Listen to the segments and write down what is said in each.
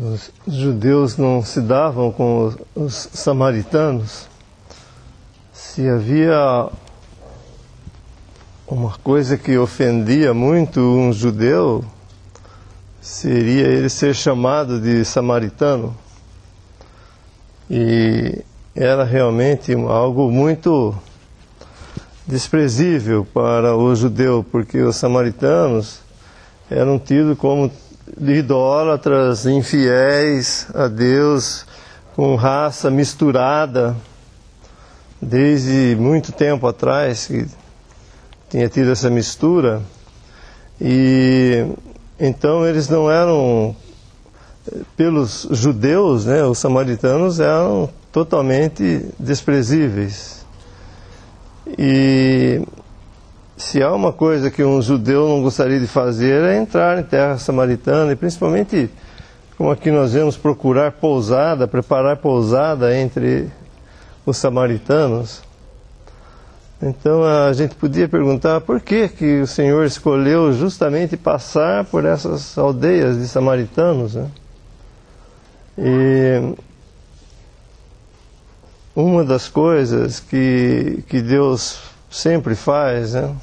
os judeus não se davam com os, os samaritanos, se havia uma coisa que ofendia muito um judeu, seria ele ser chamado de samaritano. E era realmente algo muito desprezível para o judeu, porque os samaritanos eram tidos como idólatras, infiéis a Deus, com raça misturada, desde muito tempo atrás que tinha tido essa mistura. E então eles não eram, pelos judeus, né, os samaritanos eram totalmente desprezíveis. E se há uma coisa que um judeu não gostaria de fazer é entrar em terra samaritana, e principalmente, como aqui nós vemos, procurar pousada, preparar pousada entre os samaritanos. Então a gente podia perguntar por que, que o Senhor escolheu justamente passar por essas aldeias de samaritanos. Né? E uma das coisas que, que Deus sempre faz né,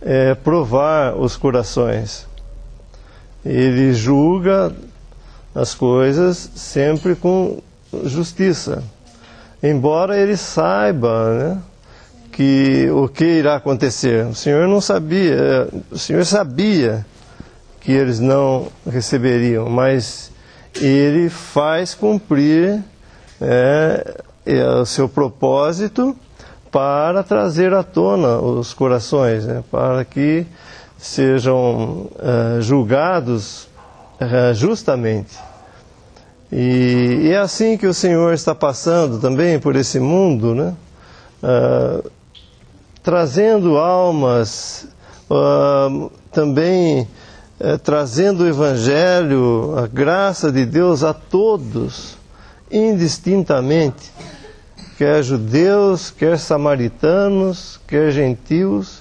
é provar os corações. Ele julga as coisas sempre com justiça. Embora ele saiba né, que o que irá acontecer. O Senhor não sabia, o Senhor sabia que eles não receberiam, mas ele faz cumprir é, é, o seu propósito para trazer à tona os corações, né, para que sejam uh, julgados uh, justamente. E, e, é assim que o Senhor está passando também por esse mundo, né? Uh, trazendo almas, também trazendo o Evangelho, a graça de Deus a todos, indistintamente quer judeus, quer samaritanos, quer gentios.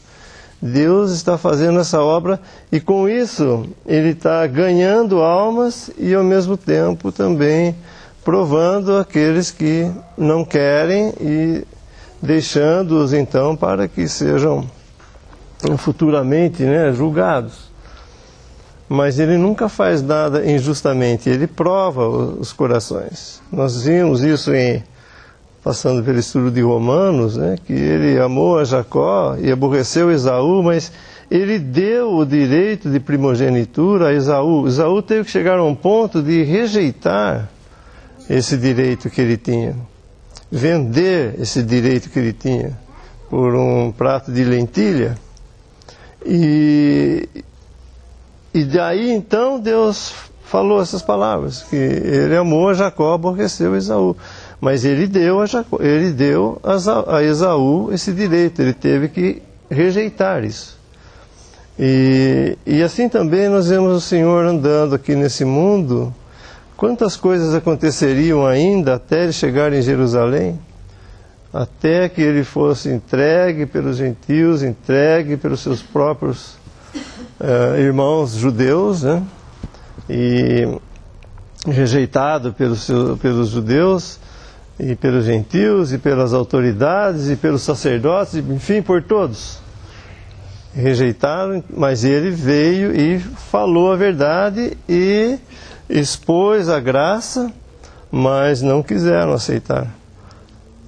Deus está fazendo essa obra e com isso ele está ganhando almas e ao mesmo tempo também provando aqueles que não querem e deixando-os então para que sejam futuramente né, julgados. Mas ele nunca faz nada injustamente, ele prova os corações. Nós vimos isso em passando pelo estudo de Romanos, né, que ele amou a Jacó e aborreceu Esaú, mas ele deu o direito de primogenitura a Esaú. Esaú teve que chegar a um ponto de rejeitar esse direito que ele tinha, vender esse direito que ele tinha por um prato de lentilha. E, e daí então Deus falou essas palavras, que ele amou a Jacó, aborreceu Esaú. Mas ele deu, a, Jacó, ele deu a Esaú esse direito, ele teve que rejeitar isso. E, e assim também nós vemos o Senhor andando aqui nesse mundo. Quantas coisas aconteceriam ainda até ele chegar em Jerusalém? Até que ele fosse entregue pelos gentios, entregue pelos seus próprios uh, irmãos judeus, né? E rejeitado pelos, pelos judeus e pelos gentios, e pelas autoridades, e pelos sacerdotes, enfim, por todos. Rejeitaram, mas ele veio e falou a verdade e expôs a graça, mas não quiseram aceitar.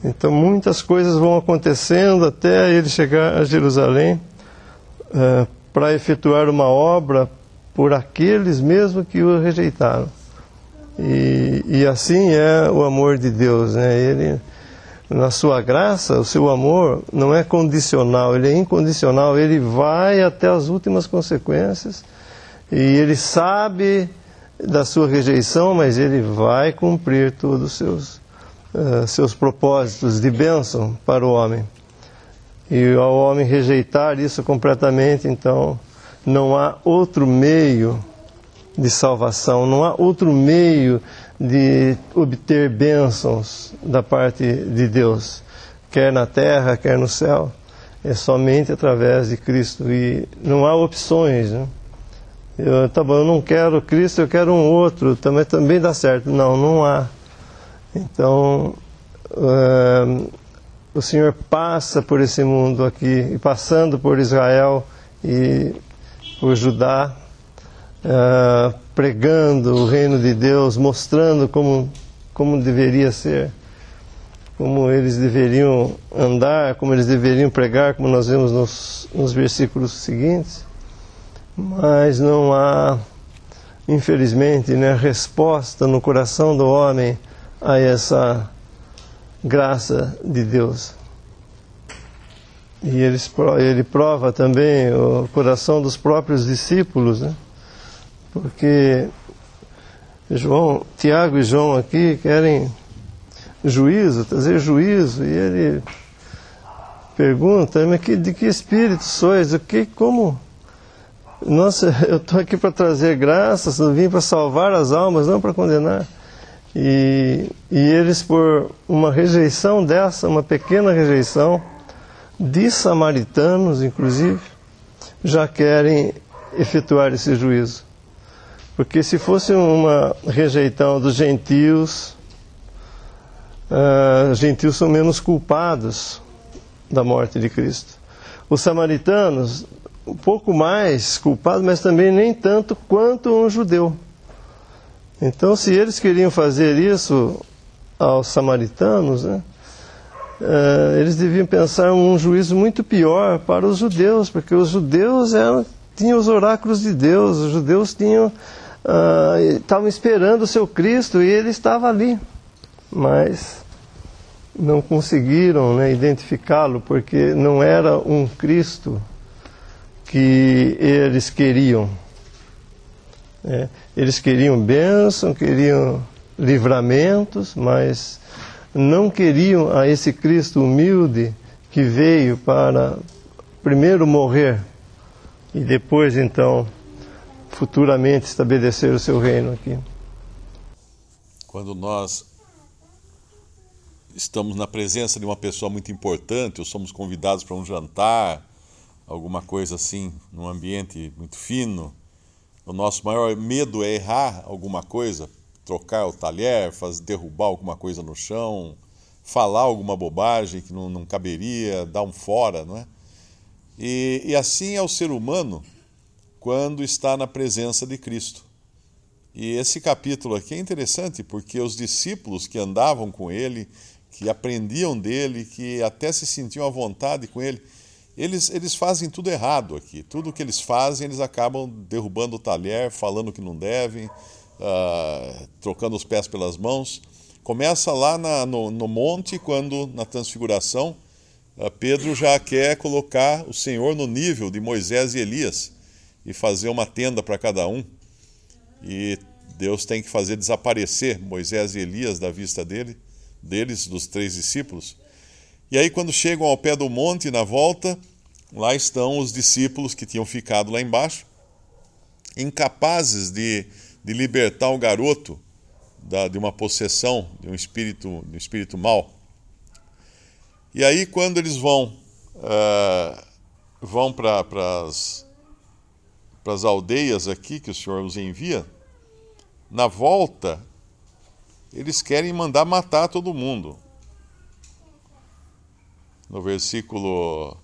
Então muitas coisas vão acontecendo até ele chegar a Jerusalém uh, para efetuar uma obra por aqueles mesmo que o rejeitaram. E, e assim é o amor de Deus, né? Ele, na sua graça, o seu amor não é condicional, ele é incondicional, ele vai até as últimas consequências e ele sabe da sua rejeição, mas ele vai cumprir todos os seus, uh, seus propósitos de bênção para o homem. E ao homem rejeitar isso completamente, então não há outro meio de salvação, não há outro meio de obter bênçãos da parte de Deus, quer na terra, quer no céu. É somente através de Cristo e não há opções. Né? Eu, tá bom, eu não quero Cristo, eu quero um outro, também, também dá certo. Não, não há. Então, uh, o Senhor passa por esse mundo aqui, e passando por Israel e por Judá, uh, pregando o reino de Deus, mostrando como, como deveria ser, como eles deveriam andar, como eles deveriam pregar, como nós vemos nos, nos versículos seguintes. Mas não há, infelizmente, né, resposta no coração do homem a essa graça de Deus. E ele, ele prova também o coração dos próprios discípulos, né? Porque João, Tiago e João aqui querem juízo, trazer juízo, e ele pergunta, mas que, de que espírito sois? O que, como? Nossa, eu estou aqui para trazer graças, eu vim para salvar as almas, não para condenar. E, e eles, por uma rejeição dessa, uma pequena rejeição, de samaritanos, inclusive, já querem efetuar esse juízo. Porque se fosse uma rejeição dos gentios, uh, gentios são menos culpados da morte de Cristo. Os samaritanos, um pouco mais culpados, mas também nem tanto quanto um judeu. Então, se eles queriam fazer isso aos samaritanos, né, uh, eles deviam pensar um juízo muito pior para os judeus, porque os judeus eram, tinham os oráculos de Deus, os judeus tinham uh, estavam esperando o seu Cristo e ele estava ali, mas não conseguiram né, identificá-lo porque não era um Cristo que eles queriam. É, eles queriam bênção, queriam livramentos, mas não queriam a esse Cristo humilde que veio para primeiro morrer e depois então futuramente estabelecer o seu reino aqui. Quando nós estamos na presença de uma pessoa muito importante, ou somos convidados para um jantar, alguma coisa assim, num ambiente muito fino, o nosso maior medo é errar alguma coisa, trocar o talher, fazer, derrubar alguma coisa no chão, falar alguma bobagem que não, não caberia, dar um fora, não é? E, e assim é o ser humano quando está na presença de Cristo. E esse capítulo aqui é interessante porque os discípulos que andavam com ele, que aprendiam dele, que até se sentiam à vontade com ele, eles, eles fazem tudo errado aqui. Tudo que eles fazem, eles acabam derrubando o talher, falando que não devem, uh, trocando os pés pelas mãos. Começa lá na, no, no, monte, quando na transfiguração, uh, Pedro já quer colocar o Senhor no nível de Moisés e Elias e fazer uma tenda para cada um. E Deus tem que fazer desaparecer Moisés e Elias da vista dele, deles, dos três discípulos. E aí, quando chegam ao pé do monte, na volta, lá estão os discípulos que tinham ficado lá embaixo, incapazes de, de libertar o garoto da, de uma possessão, de um espírito, de um espírito mau. E aí, quando eles vão, uh, vão para as aldeias aqui que o Senhor os envia, na volta, eles querem mandar matar todo mundo no versículo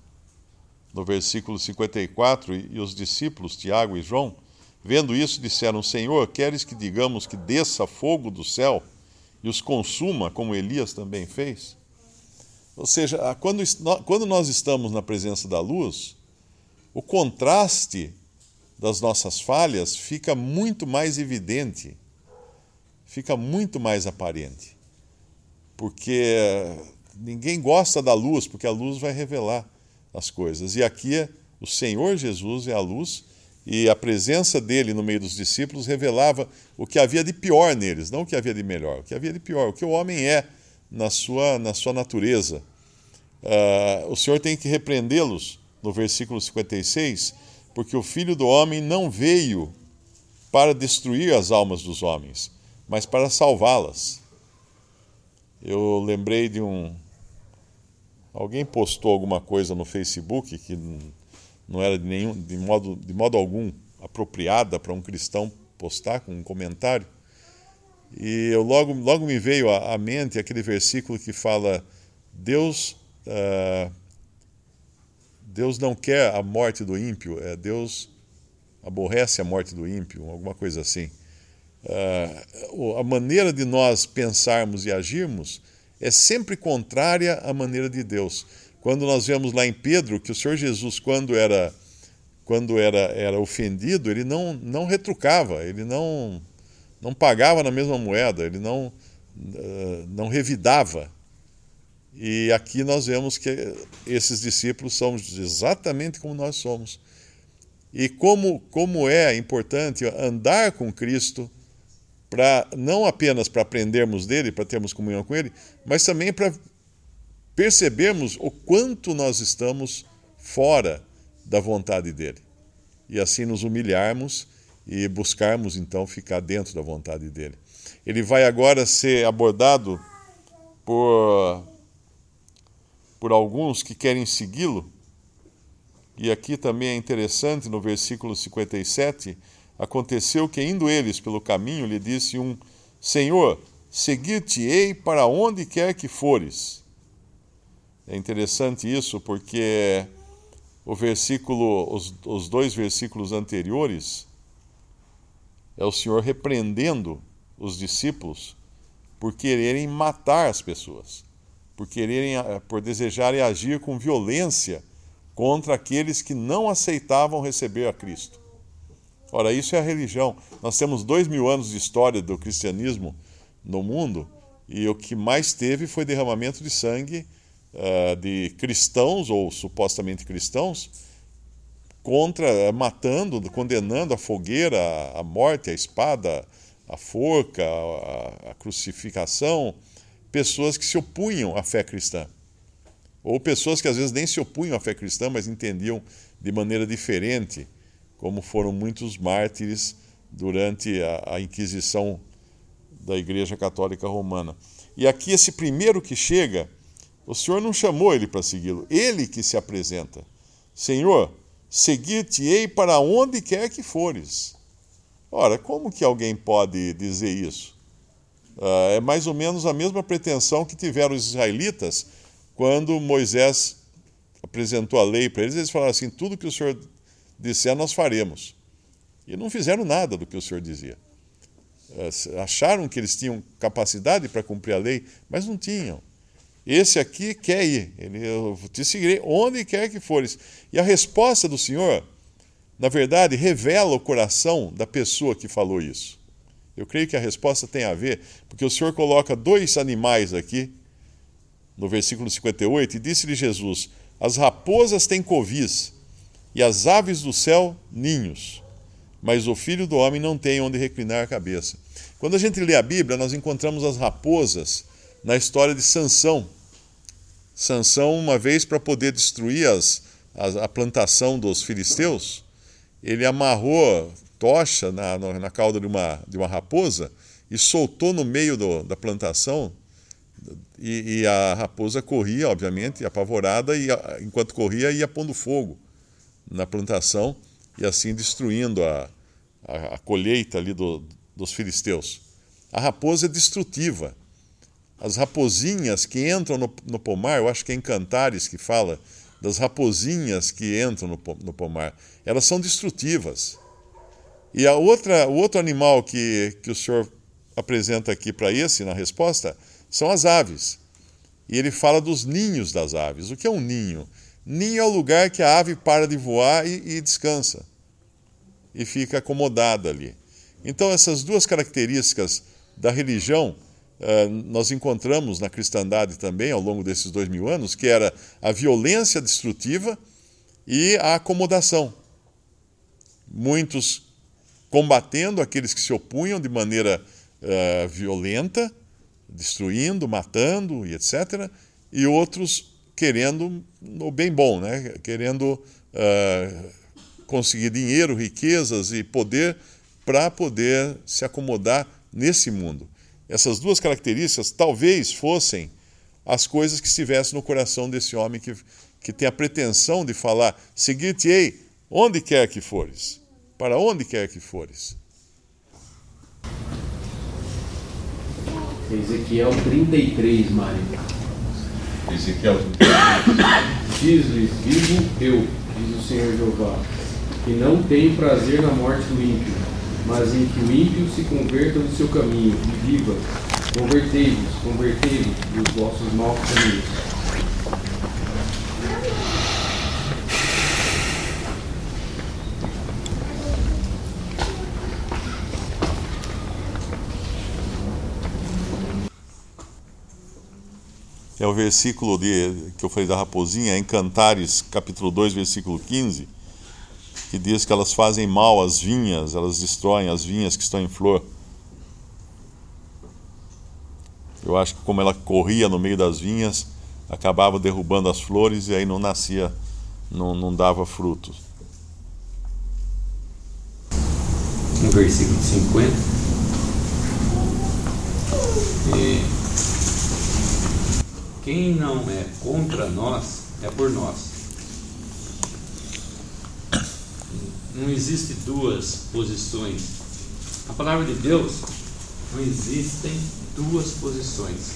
no versículo 54, e os discípulos Tiago e João, vendo isso, disseram: Senhor, queres que digamos que desça fogo do céu e os consuma, como Elias também fez? Ou seja, quando, quando nós estamos na presença da luz, o contraste das nossas falhas fica muito mais evidente, fica muito mais aparente. Porque ninguém gosta da luz, porque a luz vai revelar as coisas. E aqui o Senhor Jesus é a luz, e a presença dele no meio dos discípulos revelava o que havia de pior neles, não o que havia de melhor, o que havia de pior, o que o homem é na sua, na sua natureza. Uh, o Senhor tem que repreendê-los no versículo 56, porque o filho do homem não veio para destruir as almas dos homens, mas para salvá-las. Eu lembrei de um, Alguém postou alguma coisa no Facebook que não era de, nenhum, de, modo, de modo algum apropriada para um cristão postar com um comentário. E eu logo, logo me veio à, mente aquele versículo que fala: Deus, uh, Deus não quer a morte do ímpio, é Deus aborrece a morte do ímpio, alguma coisa assim. Uh, a maneira de nós pensarmos e agirmos é sempre contrária à maneira de Deus. Quando nós vemos lá em Pedro que o Senhor Jesus, quando era, quando era, era ofendido, ele não, não retrucava, ele não, não pagava na mesma moeda, ele não, uh, não revidava. E aqui nós vemos que esses discípulos são exatamente como nós somos. E como, como é importante andar com Cristo, para não apenas para aprendermos dele, para termos comunhão com ele, mas também para percebermos o quanto nós estamos fora da vontade dele. E assim nos humilharmos e buscarmos então ficar dentro da vontade dele. Ele vai agora ser abordado por por alguns que querem segui-lo. E aqui também é interessante no versículo 57, Aconteceu que, indo eles pelo caminho, lhe disse um: Senhor, seguir-te-ei para onde quer que fores. É interessante isso porque o versículo, os, os dois versículos anteriores, é o Senhor repreendendo os discípulos por quererem matar as pessoas, por quererem, eh, por desejarem agir com violência contra aqueles que não aceitavam receber a Cristo. Ora, isso é a religião. Nós temos dois mil anos de história do cristianismo no mundo e o que mais teve foi derramamento de sangue uh, de cristãos ou supostamente cristãos contra, uh, matando, condenando a fogueira, a, morte, a espada, a forca, a, a crucificação, pessoas que se opunham à fé cristã. Ou pessoas que às vezes nem se opunham à fé cristã, mas entendiam de maneira diferente como foram muitos mártires durante a, a Inquisição da Igreja Católica Romana. E aqui, esse primeiro que chega, o Senhor não chamou ele para segui-lo, ele que se apresenta. Senhor, seguir-te-ei para onde quer que fores. Ora, como que alguém pode dizer isso? Uh, é mais ou menos a mesma pretensão que tiveram os israelitas quando Moisés apresentou a lei para eles. Eles falaram assim: tudo que o Senhor disser, nós faremos. E não fizeram nada do que o Senhor dizia. É, acharam que eles tinham capacidade para cumprir a lei, mas não tinham. Esse aqui quer ir, ele, eu te seguirei onde quer que fores. E a resposta do Senhor, na verdade, revela o coração da pessoa que falou isso. Eu creio que a resposta tem a ver, porque o Senhor coloca dois animais aqui, no versículo 58, e disse-lhe Jesus: As raposas têm covis e as aves do céu ninhos, mas o filho do homem não tem onde reclinar a cabeça. Quando a gente lê a Bíblia, nós encontramos as raposas na história de Sansão. Sansão, uma vez para poder destruir as, a, a, plantação dos filisteus, ele amarrou tocha na, na cauda de uma, de uma raposa e soltou no meio do, da plantação. E, e, a raposa corria, obviamente, apavorada, e enquanto corria ia pondo fogo na plantação e assim destruindo a, a, a colheita ali do, dos filisteus. A raposa é destrutiva. As raposinhas que entram no, no, pomar, eu acho que é em Cantares que fala das raposinhas que entram no, no pomar, elas são destrutivas. E a outra, o outro animal que, que o senhor apresenta aqui para esse, na resposta, são as aves. E ele fala dos ninhos das aves. O que é um ninho? Ninho é o lugar que a ave para de voar e, e descansa. E fica acomodada ali. Então, essas duas características da religião uh, nós encontramos na cristandade também ao longo desses dois mil anos, que era a violência destrutiva e a acomodação. Muitos combatendo aqueles que se opunham de maneira uh, violenta, destruindo, matando e etc., e outros querendo o bem bom, né? querendo uh, conseguir dinheiro, riquezas e poder para poder se acomodar nesse mundo. Essas duas características talvez fossem as coisas que estivessem no coração desse homem que, que tem a pretensão de falar: seguir-te-ei onde quer que fores. Para onde quer que fores. Ezequiel 33, Mário. Ezequiel 33. Diz-lhes, vivo eu, diz o Senhor Jeová, que não tenho prazer na morte do ímpio, mas em que o ímpio se converta do seu caminho e viva. Convertei-vos, convertei-vos dos vossos maus caminhos. É o versículo de, que eu falei da raposinha, em Cantares, capítulo 2, versículo 15, que diz que elas fazem mal às vinhas, elas destroem as vinhas que estão em flor. Eu acho que como ela corria no meio das vinhas, acabava derrubando as flores e aí não nascia, não, não dava frutos. No versículo 50. E quem não é contra nós é por nós. Não existe duas posições. A palavra de Deus não existem duas posições.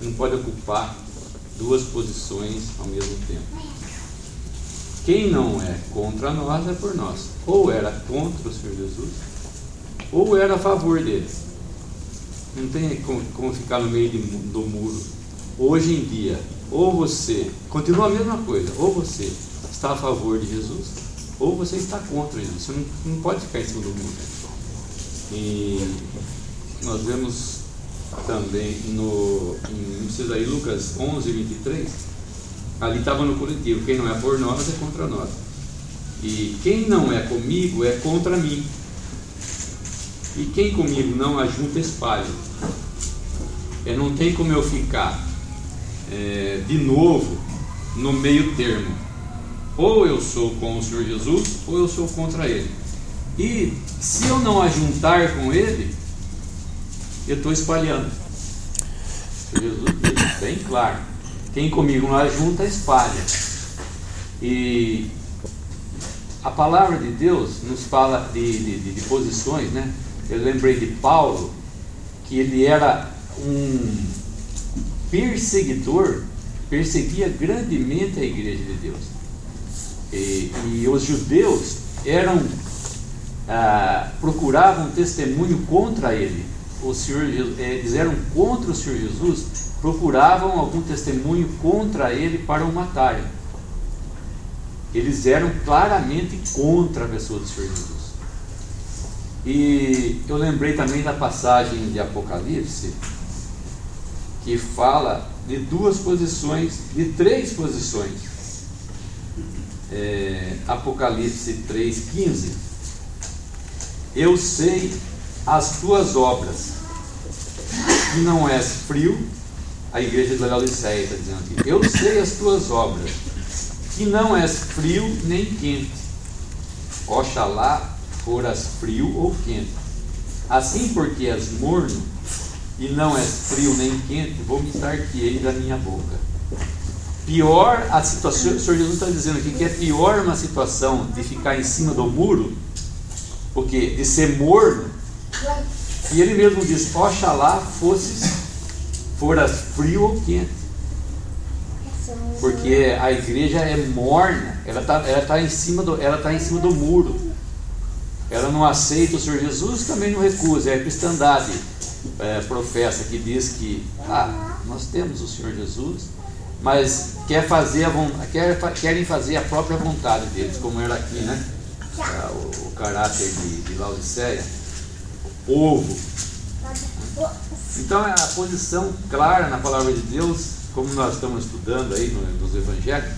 Não pode ocupar duas posições ao mesmo tempo. Quem não é contra nós é por nós. Ou era contra o Senhor Jesus, ou era a favor dele. Não tem como, como ficar no meio de, do muro hoje em dia, ou você, continua a mesma coisa, ou você está a favor de Jesus, ou você está contra Jesus. Você não, não pode ficar em cima do mundo. E nós vemos também no, em Cesaí Lucas 11, 23, ali estava no coletivo, quem não é por nós é contra nós. E quem não é comigo é contra mim. E quem comigo não ajunta espalha. É, não tem como eu ficar é, de novo no meio termo. Ou eu sou com o Senhor Jesus, ou eu sou contra Ele. E se eu não ajuntar com Ele, eu estou espalhando. Jesus diz bem claro: quem comigo não ajunta, espalha. E a palavra de Deus nos fala de, de, de posições, né? Eu lembrei de Paulo, que ele era um perseguidor, perseguia grandemente a igreja de Deus. E, e os judeus eram ah, procuravam testemunho contra ele. O Senhor, eles eram contra o Senhor Jesus, procuravam algum testemunho contra ele para o matarem. Eles eram claramente contra a pessoa do Senhor Jesus. E eu lembrei também da passagem de Apocalipse, que fala de duas posições, de três posições. É, Apocalipse 3,15. Eu sei as tuas obras, que não és frio, a igreja da Laodiceia está dizendo aqui. Eu sei as tuas obras, que não és frio nem quente. Oxalá foras frio ou quente. Assim porque és morno e não é frio nem quente, vomitar-te-ei da minha boca. Pior a situação, o Senhor Jesus está dizendo aqui que é pior uma situação de ficar em cima do muro, porque de ser morno, e ele mesmo diz: Oxalá fosses, foras frio ou quente. Porque a igreja é morna, ela está ela tá em, cima do, ela tá em cima do muro. Ela não aceita o Senhor Jesus, também não recusa, é cristandade é, professa que diz que ah, nós temos o Senhor Jesus, mas quer fazer a, quer, querem fazer a própria vontade deles, como era aqui, né? Ah, o, o, caráter de, de Laodiceia, o povo. Então é a posição clara na palavra de Deus, como nós estamos estudando aí nos evangelhos,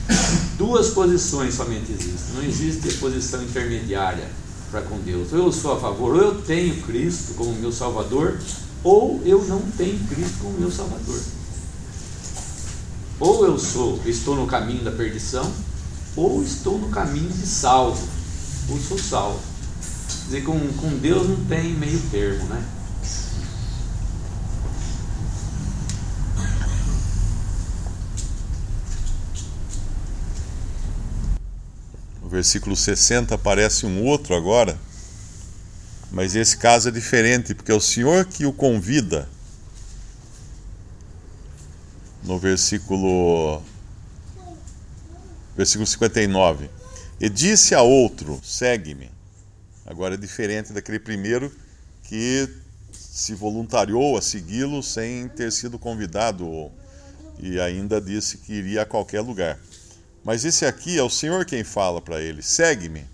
duas posições somente existem. Não existe posição intermediária para com Deus. Ou eu sou a favor, ou eu tenho Cristo como meu Salvador, ou eu não tenho Cristo como meu Salvador. Ou eu sou, estou no caminho da perdição, ou estou no caminho de salvo, ou sou salvo. Quer dizer, com, com Deus não tem meio termo, né? versículo 60 aparece um outro agora, mas esse caso é diferente, porque é o Senhor que o convida. No versículo versículo 59. E disse a outro: Segue-me. Agora é diferente daquele primeiro que se voluntariou a segui-lo sem ter sido convidado e ainda disse que iria a qualquer lugar. Mas esse aqui é o Senhor quem fala para ele: Segue-me.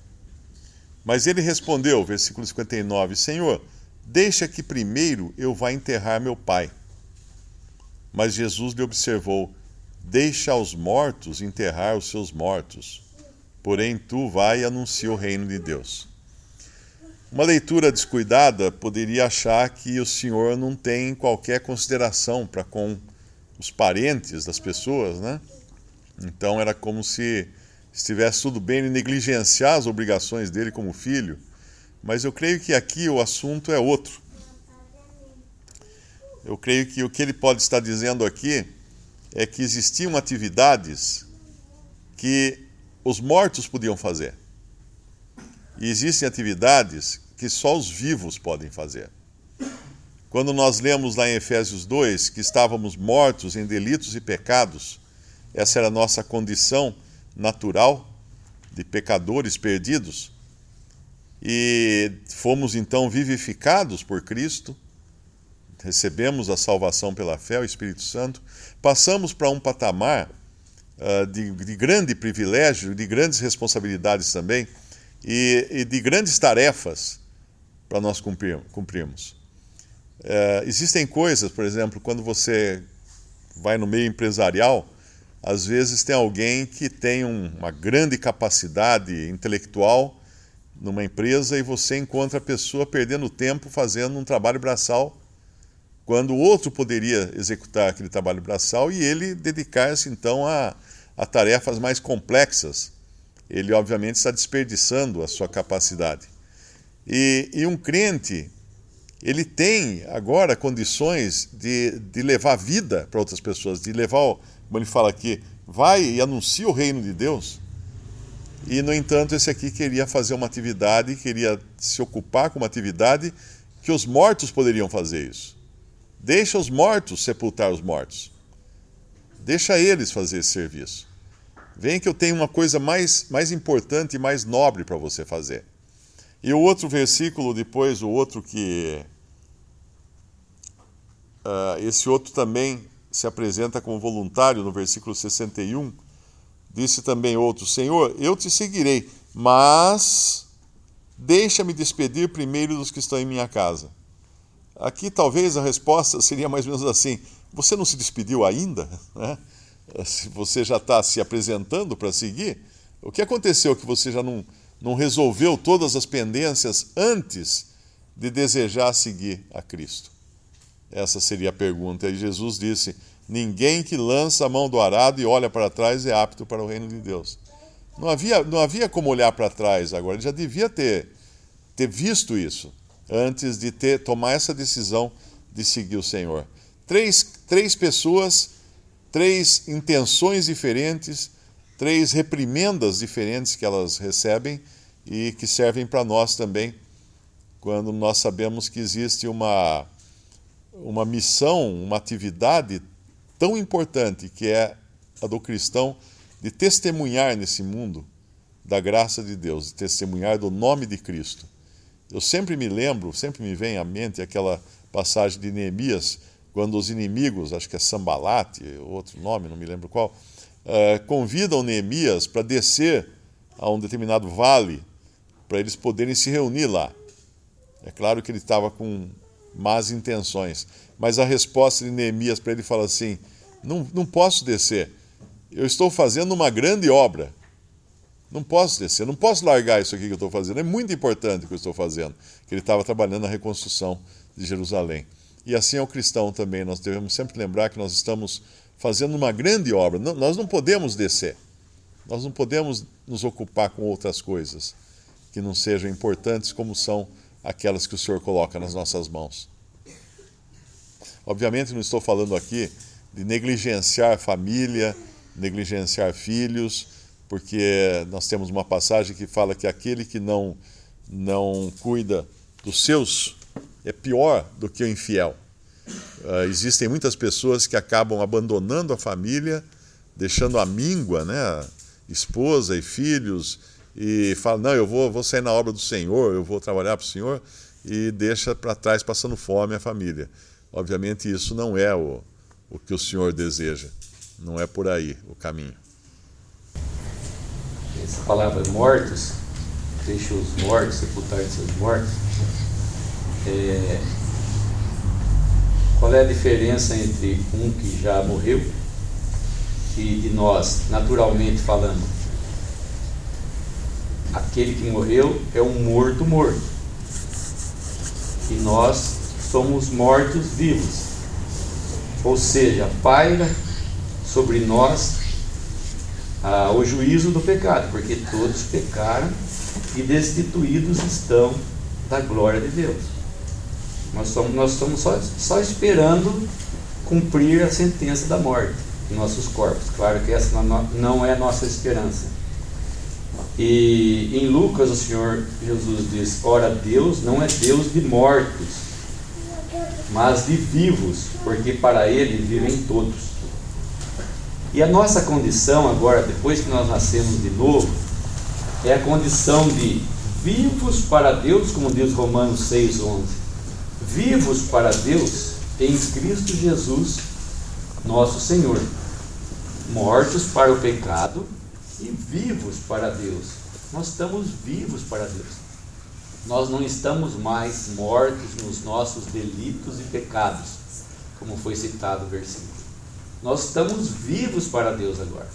Mas ele respondeu, versículo 59, Senhor, deixa que primeiro eu vá enterrar meu pai. Mas Jesus lhe observou: Deixa aos mortos enterrar os seus mortos, porém tu vai e anuncia o reino de Deus. Uma leitura descuidada poderia achar que o Senhor não tem qualquer consideração para com os parentes das pessoas, né? Então era como se estivesse tudo bem ele negligenciar as obrigações dele como filho. Mas eu creio que aqui o assunto é outro. Eu creio que o que ele pode estar dizendo aqui é que existiam atividades que os mortos podiam fazer. E existem atividades que só os vivos podem fazer. Quando nós lemos lá em Efésios 2 que estávamos mortos em delitos e pecados, essa era a nossa condição natural de pecadores perdidos, e fomos então vivificados por Cristo, recebemos a salvação pela fé, o Espírito Santo, passamos para um patamar uh, de, de, grande privilégio, de grandes responsabilidades também, e, e de grandes tarefas para nós cumprir, cumprirmos. Uh, existem coisas, por exemplo, quando você vai no meio empresarial, às vezes tem alguém que tem um, uma grande capacidade intelectual numa empresa e você encontra a pessoa perdendo tempo fazendo um trabalho braçal, quando o outro poderia executar aquele trabalho braçal e ele dedicar-se então a, a tarefas mais complexas. Ele, obviamente, está desperdiçando a sua capacidade. E, e um crente, ele tem agora condições de, de levar vida para outras pessoas, de levar, ele fala aqui, vai e anuncia o reino de Deus. E, no entanto, esse aqui queria fazer uma atividade, queria se ocupar com uma atividade que os mortos poderiam fazer isso. Deixa os mortos sepultar os mortos. Deixa eles fazer esse serviço. Vem que eu tenho uma coisa mais, mais importante e mais nobre para você fazer. E o outro versículo, depois, o outro que. Uh, esse outro também se apresenta como voluntário, no versículo 61. Disse também outro: Senhor, eu te seguirei, mas deixa-me despedir primeiro dos que estão em minha casa. Aqui talvez a resposta seria mais ou menos assim: Você não se despediu ainda? Né? Se você já está se apresentando para seguir, o que aconteceu que você já não não resolveu todas as pendências antes de desejar seguir a Cristo? Essa seria a pergunta. E Jesus disse: Ninguém que lança a mão do arado e olha para trás é apto para o reino de Deus. Não havia, não havia como olhar para trás agora, ele já devia ter, ter visto isso antes de ter tomar essa decisão de seguir o Senhor. Três, três pessoas, três intenções diferentes, três reprimendas diferentes que elas recebem e que servem para nós também, quando nós sabemos que existe uma, uma missão, uma atividade tão importante que é a do cristão de testemunhar nesse mundo da graça de Deus, de testemunhar do nome de Cristo. Eu sempre me lembro, sempre me vem à mente aquela passagem de Neemias, quando os inimigos, acho que é Sambalate, outro nome, não me lembro qual, uh, convidam Neemias para descer a um determinado vale, para eles poderem se reunir lá. É claro que ele estava com más intenções, mas a resposta de Neemias para ele fala assim: não, não posso descer, eu estou fazendo uma grande obra. Não posso descer, não posso largar isso aqui que eu estou fazendo. É muito importante o que eu estou fazendo. Que ele estava trabalhando na reconstrução de Jerusalém. E assim é o cristão também. Nós devemos sempre lembrar que nós estamos fazendo uma grande obra. nós não podemos descer. Nós não podemos nos ocupar com outras coisas que não sejam importantes como são aquelas que o Senhor coloca nas nossas mãos. Obviamente não estou falando aqui de negligenciar família, negligenciar filhos, porque nós temos uma passagem que fala que aquele que não, não cuida dos seus é pior do que o infiel. Uh, existem muitas pessoas que acabam abandonando a família, deixando a míngua, né, esposa e filhos, e falam: Não, eu vou, vou sair na obra do Senhor, eu vou trabalhar para o Senhor, e deixa para trás passando fome a família. Obviamente, isso não é o, o que o Senhor deseja, não é por aí o caminho. Essa palavra mortos, deixa os mortos, sepultar seus mortos. É, qual é a diferença entre um que já morreu e de nós, naturalmente falando? Aquele que morreu é um morto morto. E nós somos mortos vivos. Ou seja, paira sobre nós ah, o juízo do pecado, porque todos pecaram e destituídos estão da glória de Deus. Nós estamos, nós estamos só, só esperando cumprir a sentença da morte em nossos corpos. Claro que essa não é a nossa esperança. E em Lucas o Senhor Jesus diz: Ora, Deus não é Deus de mortos, mas de vivos, porque para Ele vivem todos. E a nossa condição agora, depois que nós nascemos de novo, é a condição de vivos para Deus, como diz Romanos 6,11. Vivos para Deus em Cristo Jesus, nosso Senhor. Mortos para o pecado e vivos para Deus. Nós estamos vivos para Deus. Nós não estamos mais mortos nos nossos delitos e pecados, como foi citado o versículo. Nós estamos vivos para Deus agora.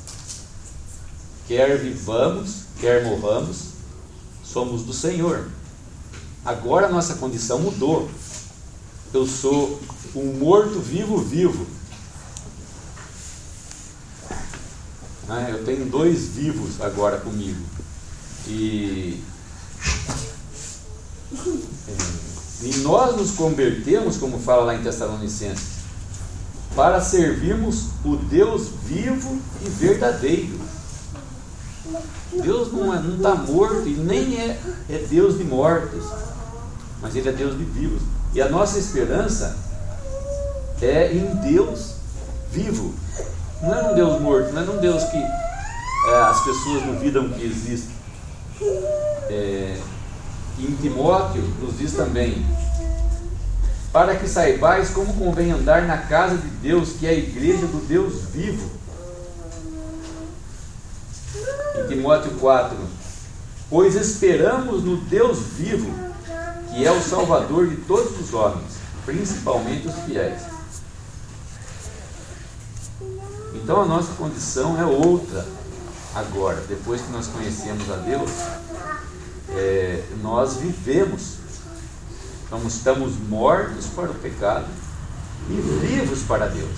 Quer vivamos, quer morramos, somos do Senhor. Agora a nossa condição mudou. Eu sou um morto vivo vivo. Né? Eu tenho dois vivos agora comigo. E, e nós nos convertemos, como fala lá em Tessalonicenses, para servirmos o Deus vivo e verdadeiro. Deus não está é, tá morto e nem é, é Deus de mortos, mas Ele é Deus de vivos. E a nossa esperança é em Deus vivo. Não é num Deus morto, não é num Deus que é, as pessoas duvidam que existe. É, em Timóteo nos diz também para que saibais como convém andar na casa de Deus, que é a igreja do Deus vivo. Em Timóteo 4: Pois esperamos no Deus vivo, que é o Salvador de todos os homens, principalmente os fiéis. Então a nossa condição é outra agora, depois que nós conhecemos a Deus, é, nós vivemos então estamos mortos para o pecado e vivos para Deus.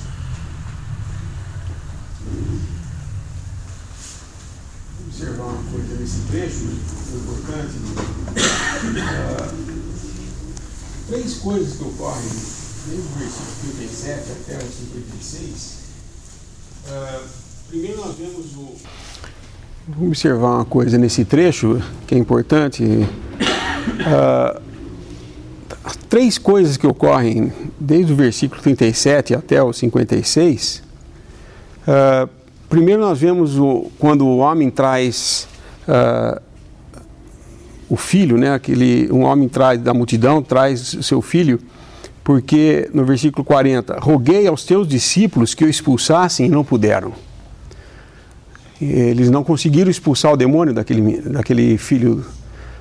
Observar uma coisa nesse trecho importante. Uh, três coisas que ocorrem desde o versículo 37 até o 56. Uh, ah, primeiro nós vemos o. Vamos observar uma coisa nesse trecho que é importante. Uh, três coisas que ocorrem desde o versículo 37 até o 56. Uh, ah, primeiro, nós vemos o, quando o homem traz uh, o filho, né, aquele, um homem traz da multidão, traz seu filho, porque no versículo 40, roguei aos teus discípulos que o expulsassem e não puderam. Eles não conseguiram expulsar o demônio daquele, daquele filho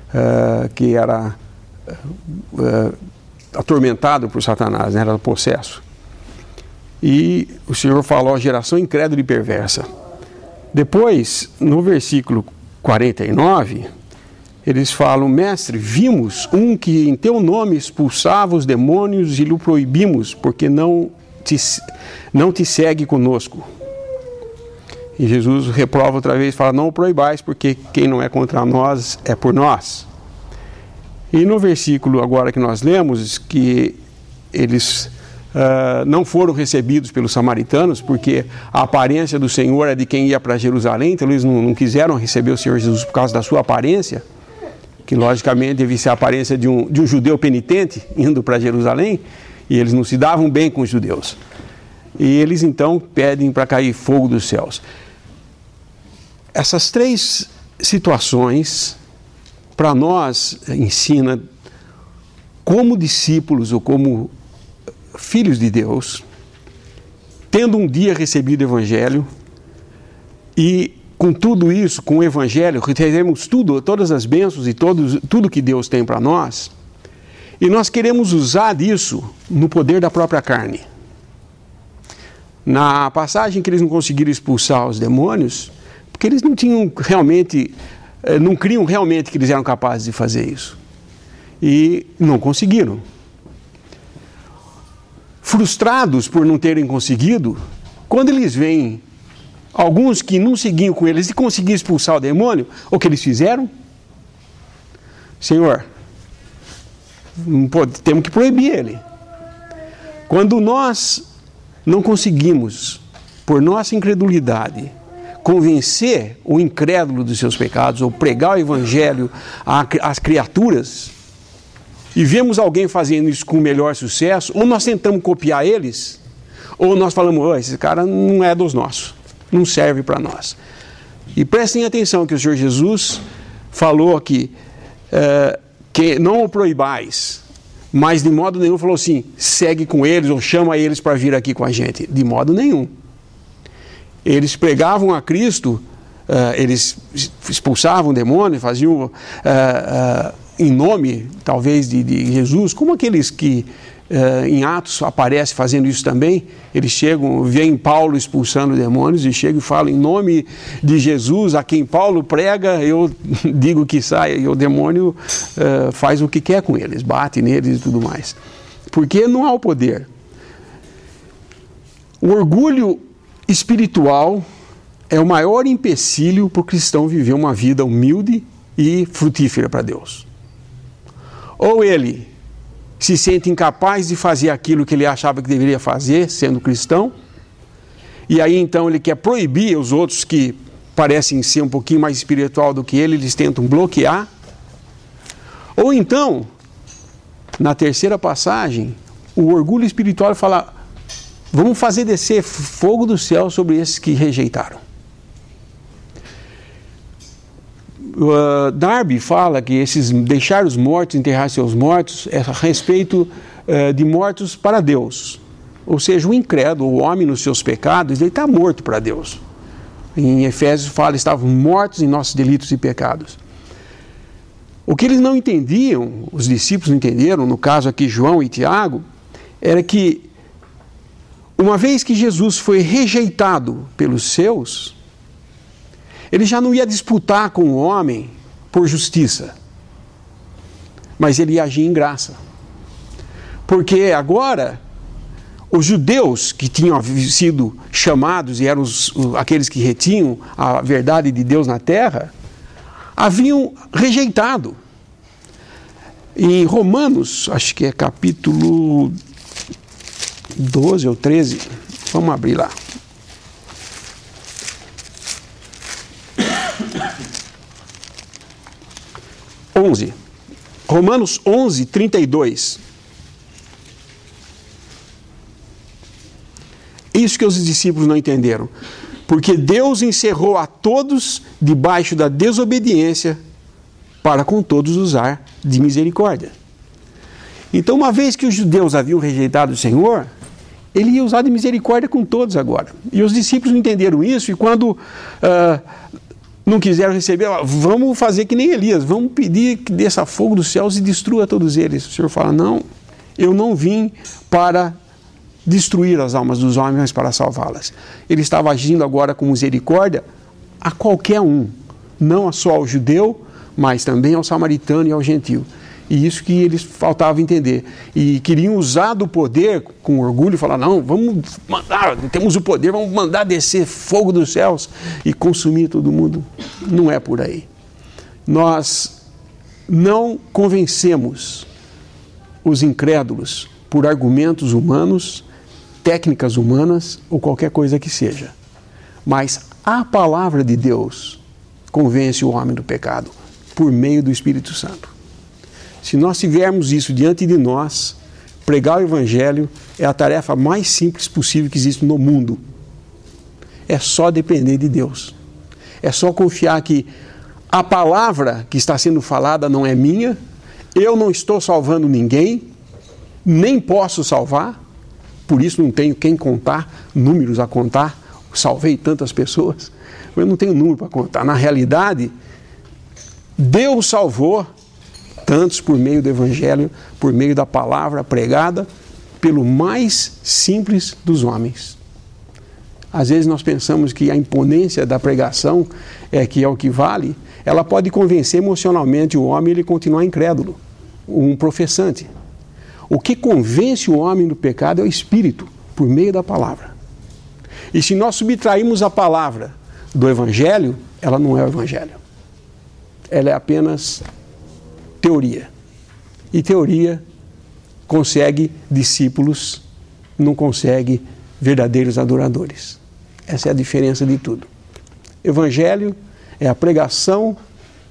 uh, que era uh, atormentado por Satanás, né? era possesso. E o Senhor falou, geração incrédula e perversa. Depois, no versículo 49, eles falam, mestre, vimos um que em teu nome expulsava os demônios e lhe proibimos, porque não te, não te segue conosco. E Jesus reprova outra vez, fala, não o proibais, porque quem não é contra nós é por nós. E no versículo agora que nós lemos, que eles uh, não foram recebidos pelos samaritanos, porque a aparência do Senhor é de quem ia para Jerusalém, então eles não, não, quiseram receber o Senhor Jesus por causa da sua aparência, que logicamente devia ser a aparência de um, de um judeu penitente indo para Jerusalém, e eles não se davam bem com os judeus. E eles então pedem para cair fogo dos céus. Essas três situações, para nós, ensina como discípulos ou como filhos de Deus, tendo um dia recebido o Evangelho e com tudo isso, com o Evangelho, recebemos tudo, todas as bênçãos e todos, tudo que Deus tem para nós, e nós queremos usar disso no poder da própria carne. Na passagem que eles não conseguiram expulsar os demônios, porque eles não tinham realmente, eh, não criam realmente que eles eram capazes de fazer isso. E não conseguiram frustrados por não terem conseguido, quando eles veem alguns que não seguiam com eles e conseguiram expulsar o demônio, o que eles fizeram? Senhor, pode, temos que proibir ele. Quando nós não conseguimos, por nossa incredulidade, convencer o incrédulo dos seus pecados ou pregar o evangelho às criaturas, e vemos alguém fazendo isso com melhor sucesso, ou nós tentamos copiar eles, ou nós falamos, oh, esse cara não é dos nossos, não serve para nós. E prestem atenção que o Senhor Jesus falou aqui, é, que não o proibais, mas de modo nenhum falou assim, segue com eles ou chama eles para vir aqui com a gente. De modo nenhum. Eles pregavam a Cristo, uh, eles expulsavam demônios, faziam uh, uh, em nome, talvez, de, de Jesus, como aqueles que uh, em Atos aparecem fazendo isso também. Eles chegam, veem Paulo expulsando demônios e chegam e falam em nome de Jesus, a quem Paulo prega, eu digo que sai, e o demônio uh, faz o que quer com eles, bate neles e tudo mais. Porque não há o poder. O orgulho espiritual é o maior empecilho para o cristão viver uma vida humilde e frutífera para Deus. Ou ele se sente incapaz de fazer aquilo que ele achava que deveria fazer, sendo cristão, e aí então ele quer proibir os outros que parecem ser um pouquinho mais espiritual do que ele, eles tentam bloquear. Ou então, na terceira passagem, o orgulho espiritual fala: vamos fazer descer fogo do céu sobre esses que rejeitaram. Uh, Darby fala que esses deixar os mortos, enterrar seus mortos, é a respeito uh, de mortos para Deus. Ou seja, o incrédulo, o homem nos seus pecados, ele está morto para Deus. Em Efésios fala, estavam mortos em nossos delitos e pecados. O que eles não entendiam, os discípulos não entenderam, no caso aqui João e Tiago, era que uma vez que Jesus foi rejeitado pelos seus, ele já não ia disputar com o homem por justiça, mas ele ia agir em graça. Porque agora, os judeus que tinham sido chamados e eram os, aqueles que retinham a verdade de Deus na terra, haviam rejeitado. Em Romanos, acho que é capítulo 12 ou 13, vamos abrir lá. 11. Romanos 11, 32. Isso que os discípulos não entenderam. Porque Deus encerrou a todos debaixo da desobediência para com todos usar de misericórdia. Então, uma vez que os judeus haviam rejeitado o Senhor, ele ia usar de misericórdia com todos agora. E os discípulos entenderam isso, e quando uh, não quiseram receber, vamos fazer que nem Elias, vamos pedir que desça fogo dos céus e destrua todos eles. O Senhor fala: Não, eu não vim para destruir as almas dos homens, mas para salvá-las. Ele estava agindo agora com misericórdia a qualquer um, não só ao judeu, mas também ao samaritano e ao gentio. E isso que eles faltavam entender. E queriam usar do poder com orgulho falar: não, vamos mandar, temos o poder, vamos mandar descer fogo dos céus e consumir todo mundo. Não é por aí. Nós não convencemos os incrédulos por argumentos humanos técnicas humanas ou qualquer coisa que seja. Mas a palavra de Deus convence o homem do pecado por meio do Espírito Santo. Se nós tivermos isso diante de nós, pregar o Evangelho é a tarefa mais simples possível que existe no mundo. É só depender de Deus. É só confiar que a palavra que está sendo falada não é minha, eu não estou salvando ninguém, nem posso salvar, por isso não tenho quem contar, números a contar, salvei tantas pessoas, eu não tenho número para contar. Na realidade, Deus salvou tantos por meio do Evangelho, por meio da palavra pregada, pelo mais simples dos homens. Às vezes nós pensamos que a imponência da pregação é que é o que vale, ela pode convencer emocionalmente o homem ele continuar incrédulo, um professante. O que convence o homem do pecado é o Espírito, por meio da palavra. E se nós subtrairmos a palavra do Evangelho, ela não é o Evangelho. Ela é apenas teoria. E teoria consegue discípulos, não consegue verdadeiros adoradores. Essa é a diferença de tudo. Evangelho é a pregação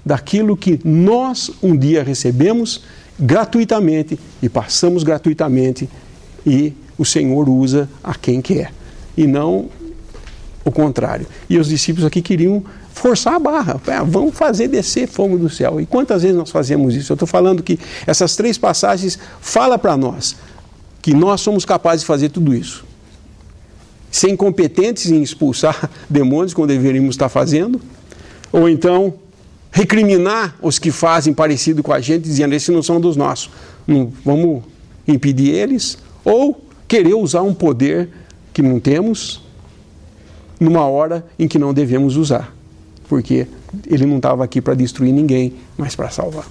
daquilo que nós um dia recebemos gratuitamente e passamos gratuitamente e o Senhor usa a quem quer e não o contrário. E os discípulos aqui queriam forçar a barra, é, vamos fazer descer fogo do céu. E quantas vezes nós fazemos isso? Eu estou falando que essas três passagens falam para nós que nós somos capazes de fazer tudo isso. Ser incompetentes em expulsar demônios, como deveríamos estar fazendo, ou então recriminar os que fazem parecido com a gente, dizendo esses não são dos nossos, não, vamos impedir eles, ou querer usar um poder que não temos numa hora em que não devemos usar, porque ele não estava aqui para destruir ninguém, mas para salvar.